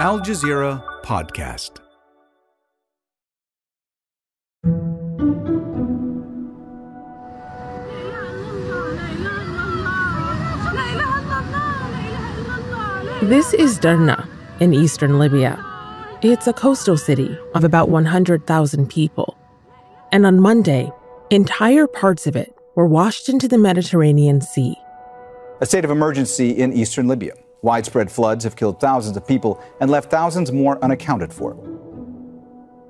Al Jazeera Podcast. This is Derna in eastern Libya. It's a coastal city of about 100,000 people. And on Monday, entire parts of it were washed into the Mediterranean Sea. A state of emergency in eastern Libya. Widespread floods have killed thousands of people and left thousands more unaccounted for.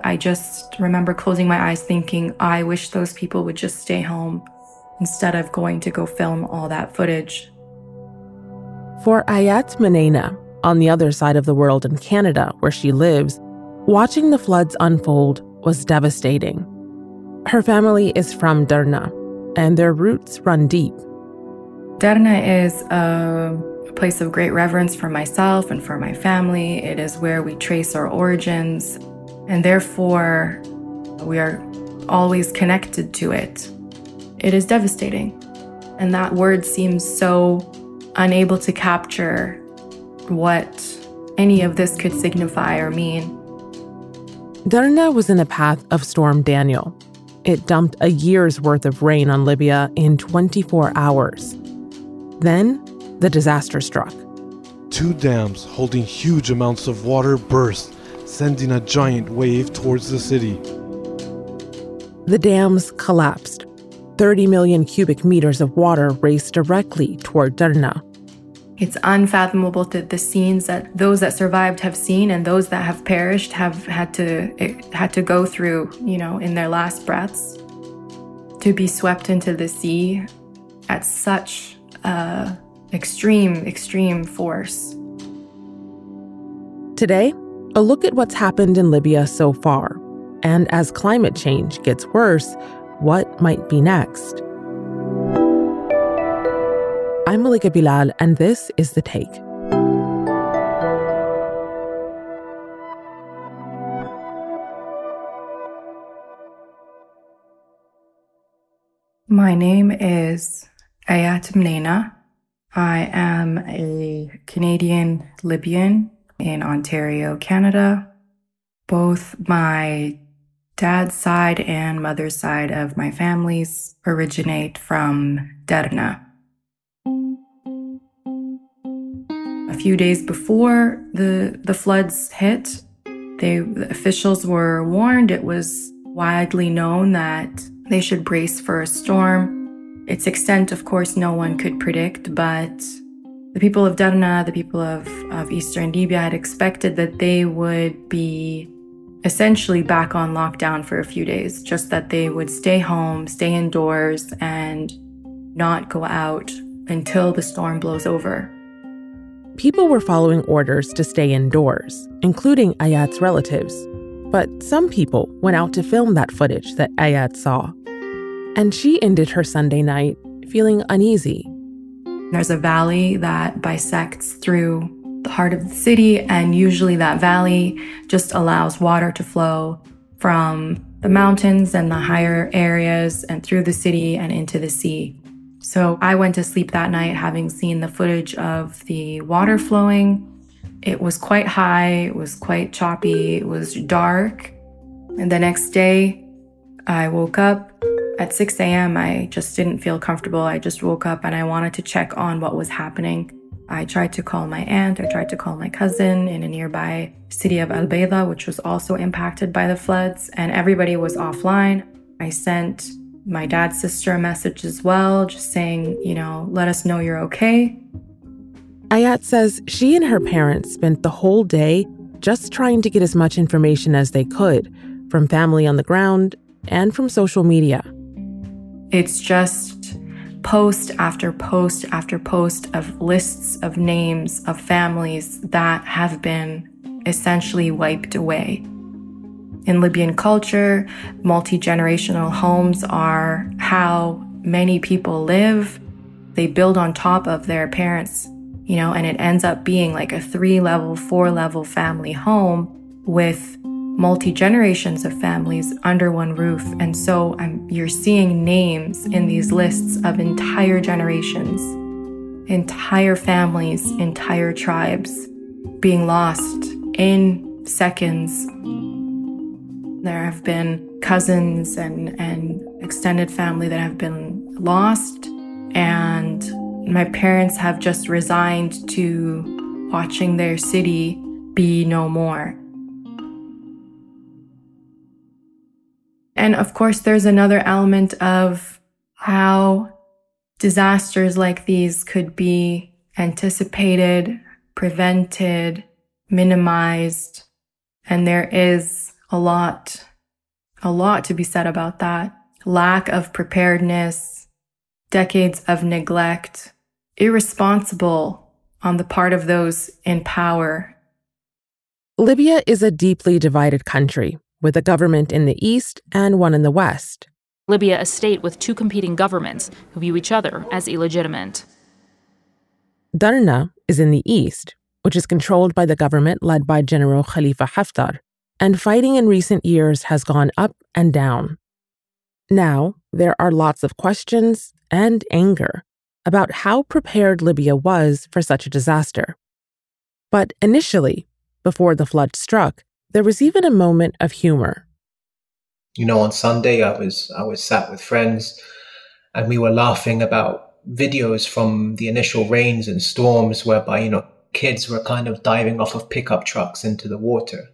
I just remember closing my eyes thinking, I wish those people would just stay home instead of going to go film all that footage. For Ayat Mneina, on the other side of the world in Canada, where she lives, watching the floods unfold was devastating. Her family is from Derna, and their roots run deep. Derna is a place of great reverence for myself and for my family. It is where we trace our origins, and therefore, we are always connected to it. It is devastating. And that word seems so unable to capture what any of this could signify or mean. Derna was in the path of Storm Daniel. It dumped a year's worth of rain on Libya in 24 hours. Then, the disaster struck. Two dams holding huge amounts of water burst, sending a giant wave towards the city. The dams collapsed. 30 million cubic meters of water raced directly toward Derna. It's unfathomable that the scenes that those that survived have seen and those that have perished have had to had to go through, you know, in their last breaths. To be swept into the sea at such uh, extreme, extreme force. Today, a look at what's happened in Libya so far, and as climate change gets worse, what might be next. I'm Malika Bilal, and this is The Take. My name is Ayat Mneina. I am a Canadian Libyan in Ontario, Canada. Both my dad's side and mother's side of my families originate from Derna. A few days before the, the floods hit, they, the officials were warned. It was widely known that they should brace for a storm. Its extent, of course, no one could predict, but the people of Derna, the people of, of eastern Libya, had expected that they would be essentially back on lockdown for a few days, just that they would stay home, stay indoors, and not go out until the storm blows over. People were following orders to stay indoors, including Ayat's relatives. But some people went out to film that footage that Ayat saw. And she ended her Sunday night feeling uneasy. There's a valley that bisects through the heart of the city, and usually that valley just allows water to flow from the mountains and the higher areas and through the city and into the sea. So I went to sleep that night having seen the footage of the water flowing. It was quite high, it was quite choppy, it was dark. And the next day, I woke up at 6 a.m. I just didn't feel comfortable. I just woke up and I wanted to check on what was happening. I tried to call my aunt, I tried to call my cousin in a nearby city of Al which was also impacted by the floods, and everybody was offline. I sent my dad's sister a message as well, just saying, you know, let us know you're okay. Ayat says she and her parents spent the whole day just trying to get as much information as they could from family on the ground and from social media. It's just post after post after post of lists of names of families that have been essentially wiped away. In Libyan culture, multi generational homes are how many people live. They build on top of their parents, you know, and it ends up being like a three level, four level family home with multi generations of families under one roof. And so um, you're seeing names in these lists of entire generations, entire families, entire tribes being lost in seconds. There have been cousins and, and extended family that have been lost. And my parents have just resigned to watching their city be no more. And of course, there's another element of how disasters like these could be anticipated, prevented, minimized. And there is a lot, a lot to be said about that. Lack of preparedness, decades of neglect, irresponsible on the part of those in power. Libya is a deeply divided country with a government in the east and one in the west. Libya, a state with two competing governments who view each other as illegitimate. Derna is in the east, which is controlled by the government led by General Khalifa Haftar, and fighting in recent years has gone up and down. Now, there are lots of questions and anger about how prepared Libya was for such a disaster. But initially, before the flood struck, there was even a moment of humor. You know, on Sunday, I was I was sat with friends, and we were laughing about videos from the initial rains and storms, whereby you know kids were kind of diving off of pickup trucks into the water.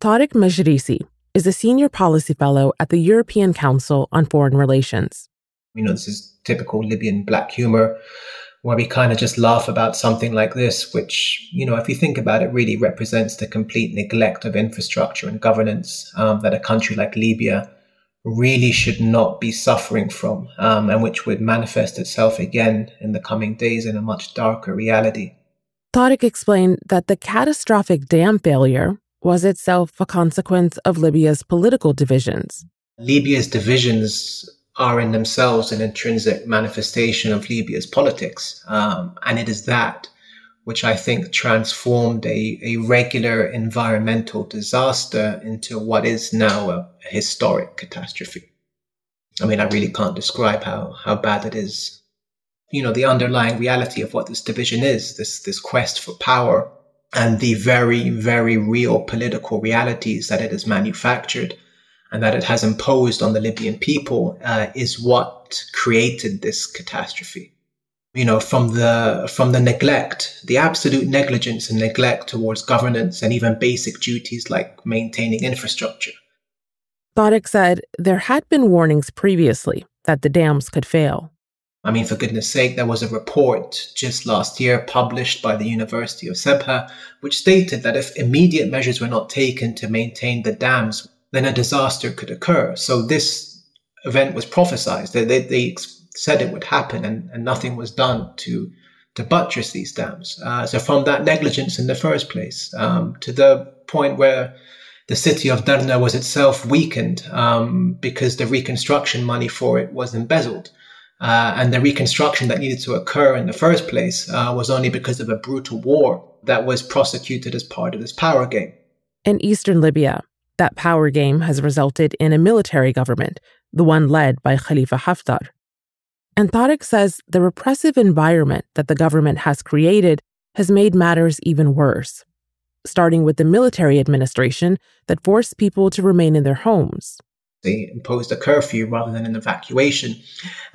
Tarek Megerisi is a senior policy fellow at the European Council on Foreign Relations. You know, this is typical Libyan black humor where we kind of just laugh about something like this, which, you know, if you think about it, really represents the complete neglect of infrastructure and governance um, that a country like Libya really should not be suffering from, um, and which would manifest itself again in the coming days in a much darker reality. Tarek explained that the catastrophic dam failure was itself a consequence of Libya's political divisions. Libya's divisions are in themselves an intrinsic manifestation of Libya's politics. Um, and it is that which I think transformed a, a regular environmental disaster into what is now a, a historic catastrophe. I mean, I really can't describe how, how bad it is. You know, the underlying reality of what this division is, this, this quest for power and the very, very real political realities that it has manufactured and that it has imposed on the Libyan people uh, is what created this catastrophe. You know, from the from the neglect, the absolute negligence and neglect towards governance and even basic duties like maintaining infrastructure. Tarek said there had been warnings previously that the dams could fail. I mean, for goodness sake, there was a report just last year published by the University of Sebha, which stated that if immediate measures were not taken to maintain the dams, then a disaster could occur. So this event was prophesized. They, they, they said it would happen, and, and, nothing was done to to buttress these dams. Uh, so from that negligence in the first place um, to the point where the city of Derna was itself weakened um, because the reconstruction money for it was embezzled. Uh, and the reconstruction that needed to occur in the first place uh, was only because of a brutal war that was prosecuted as part of this power game. In eastern Libya, that power game has resulted in a military government, the one led by Khalifa Haftar. And Tarek says the repressive environment that the government has created has made matters even worse, starting with the military administration that forced people to remain in their homes. They imposed a curfew rather than an evacuation,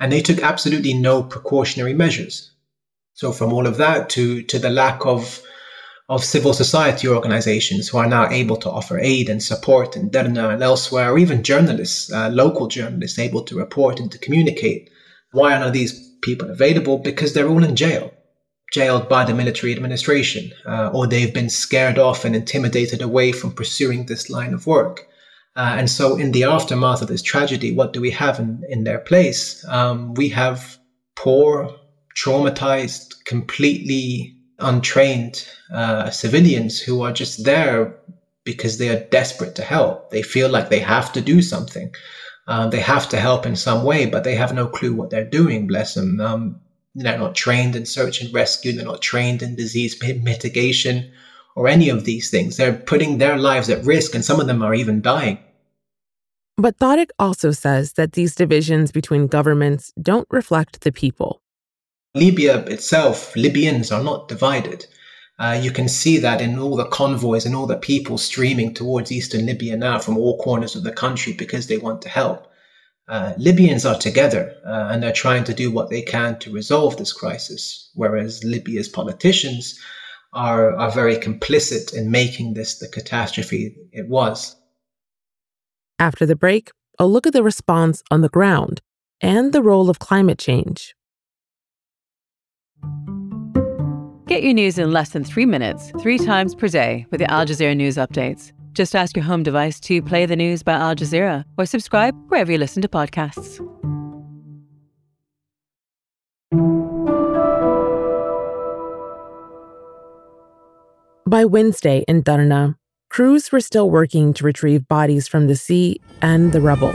and they took absolutely no precautionary measures. So, from all of that to, to the lack of of civil society organizations who are now able to offer aid and support in Derna and elsewhere, or even journalists, uh, local journalists able to report and to communicate. Why are these people available? Because they're all in jail, jailed by the military administration, uh, or they've been scared off and intimidated away from pursuing this line of work. Uh, and so, in the aftermath of this tragedy, what do we have in, in their place? Um, we have poor, traumatized, completely untrained uh, civilians who are just there because they are desperate to help. They feel like they have to do something. Um, they have to help in some way, but they have no clue what they're doing. Bless them. Um, they're not trained in search and rescue. They're not trained in disease mitigation or any of these things. They're putting their lives at risk, and some of them are even dying. But Tarek also says that these divisions between governments don't reflect the people. Libya itself, Libyans are not divided. Uh, you can see that in all the convoys and all the people streaming towards eastern Libya now from all corners of the country because they want to help. Uh, Libyans are together uh, and they're trying to do what they can to resolve this crisis, whereas Libya's politicians are, are very complicit in making this the catastrophe it was. After the break, a look at the response on the ground and the role of climate change. Get your news in less than three minutes, three times per day with the Al Jazeera News Updates. Just ask your home device to play the news by Al Jazeera or subscribe wherever you listen to podcasts. By Wednesday in Derna, crews were still working to retrieve bodies from the sea and the rubble.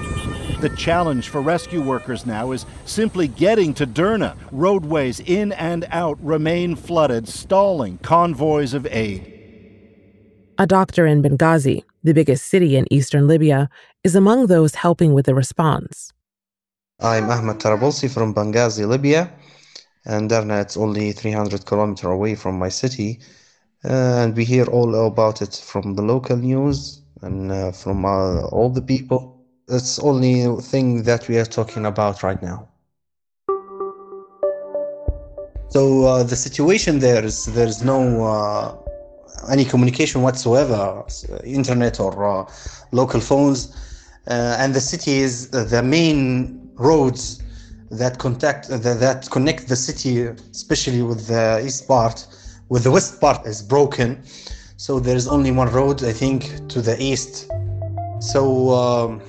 The challenge for rescue workers now is simply getting to Derna. Roadways in and out remain flooded, stalling convoys of aid. A doctor in Benghazi, the biggest city in eastern Libya, is among those helping with the response. I'm Ahmed Tarabolsi from Benghazi, Libya, and Derna it's only 300 kilometers away from my city. Uh, and we hear all about it from the local news and uh, from uh, all the people that's only thing that we are talking about right now. So uh, the situation there is there's no uh, any communication whatsoever, internet or uh, local phones, uh, and the city is the main roads that contact that connect the city, especially with the east part, with the west part is broken. So there is only one road, I think, to the east. So. Um,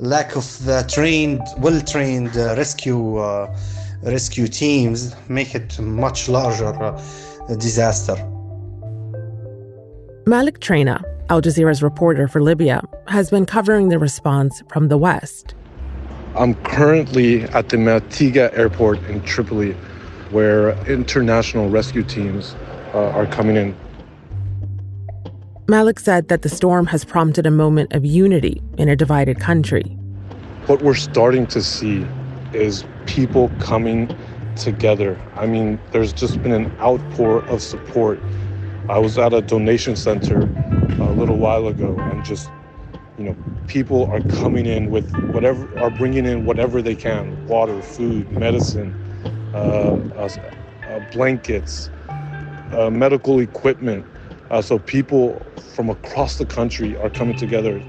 lack of the trained, well-trained uh, rescue uh, rescue teams make it much larger uh, disaster. Malik Traina, Al Jazeera's reporter for Libya, has been covering the response from the west. I'm currently at the Mitiga airport in Tripoli, where international rescue teams uh, are coming in. Malik said that the storm has prompted a moment of unity in a divided country. What we're starting to see is people coming together. I mean, there's just been an outpour of support. I was at a donation center a little while ago and just you know people are coming in with whatever are bringing in whatever they can water food medicine uh, uh, uh, blankets uh, medical equipment uh, so people from across the country are coming together.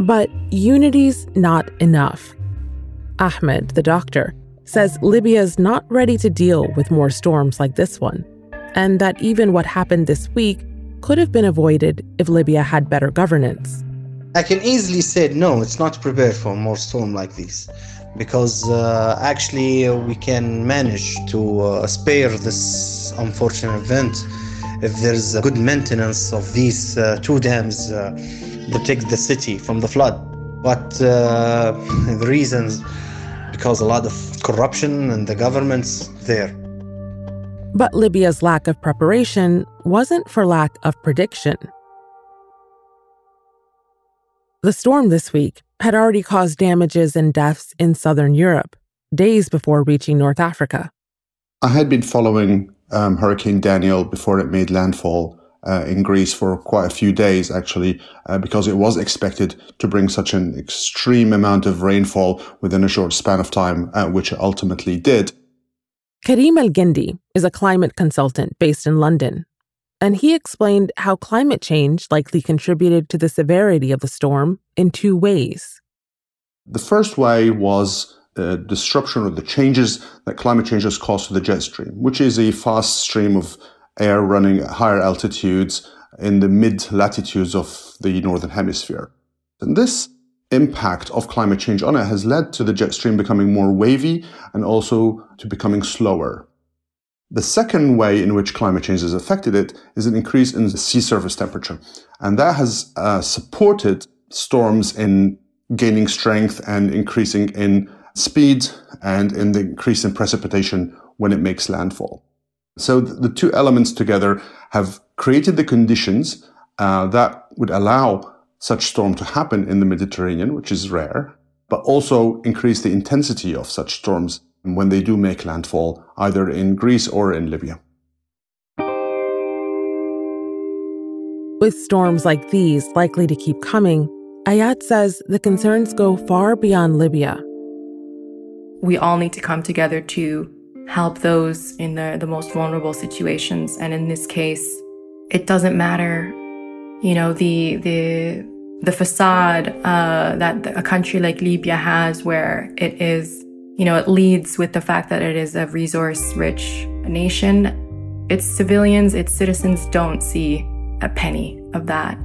But unity's not enough. Ahmed, the doctor, says Libya's not ready to deal with more storms like this one, and that even what happened this week could have been avoided if Libya had better governance. I can easily say no, it's not prepared for more storm like this because uh, actually we can manage to uh, spare this unfortunate event if there's a good maintenance of these uh, two dams uh, protect the city from the flood. But uh, the reasons, because a lot of corruption and the government's there. But Libya's lack of preparation wasn't for lack of prediction. The storm this week had already caused damages and deaths in southern Europe, days before reaching North Africa. I had been following um, Hurricane Daniel before it made landfall uh, in Greece for quite a few days, actually, uh, because it was expected to bring such an extreme amount of rainfall within a short span of time, uh, which it ultimately did. Karim Elgendy is a climate consultant based in London, and he explained how climate change likely contributed to the severity of the storm in two ways. The first way was the disruption or the changes that climate change has caused to the jet stream, which is a fast stream of air running at higher altitudes in the mid latitudes of the northern hemisphere. And this impact of climate change on it has led to the jet stream becoming more wavy and also to becoming slower. The second way in which climate change has affected it is an increase in the sea surface temperature. And that has uh, supported storms in gaining strength and increasing in speed and in the increase in precipitation when it makes landfall. So the two elements together have created the conditions uh, that would allow such storm to happen in the Mediterranean, which is rare, but also increase the intensity of such storms when they do make landfall, either in Greece or in Libya. With storms like these likely to keep coming, Ayat says the concerns go far beyond Libya. We all need to come together to help those in the, the most vulnerable situations. And in this case, it doesn't matter, you know, the the the facade uh, that a country like Libya has, where it is, you know, it leads with the fact that it is a resource-rich nation. Its civilians, its citizens don't see a penny of that.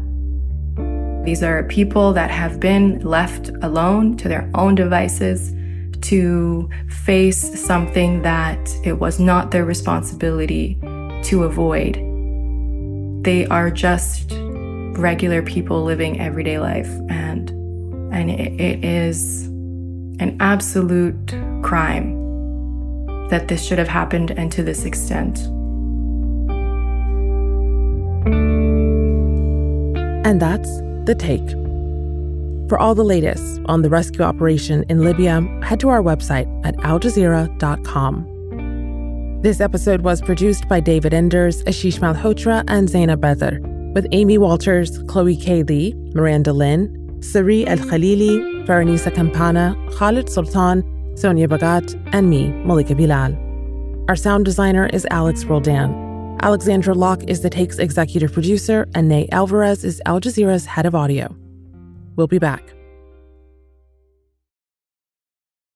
These are people that have been left alone to their own devices to face something that it was not their responsibility to avoid. They are just regular people living everyday life and and it, it is an absolute crime that this should have happened and to this extent. And that's the take. For all the latest on the rescue operation in Libya, head to our website at aljazeera.com. This episode was produced by David Enders, Ashish Malhotra, and Zainab Badr, with Amy Walters, Chloe K. Li, Miranda Lynn, Sari El Khalili, Veronisa Campana, Khalid Sultan, Sonia Bhagat, and me, Malika Bilal. Our sound designer is Alex Roldan. Alexandra Locke is the Take's executive producer, and Ney Alvarez is Al Jazeera's head of audio. We'll be back.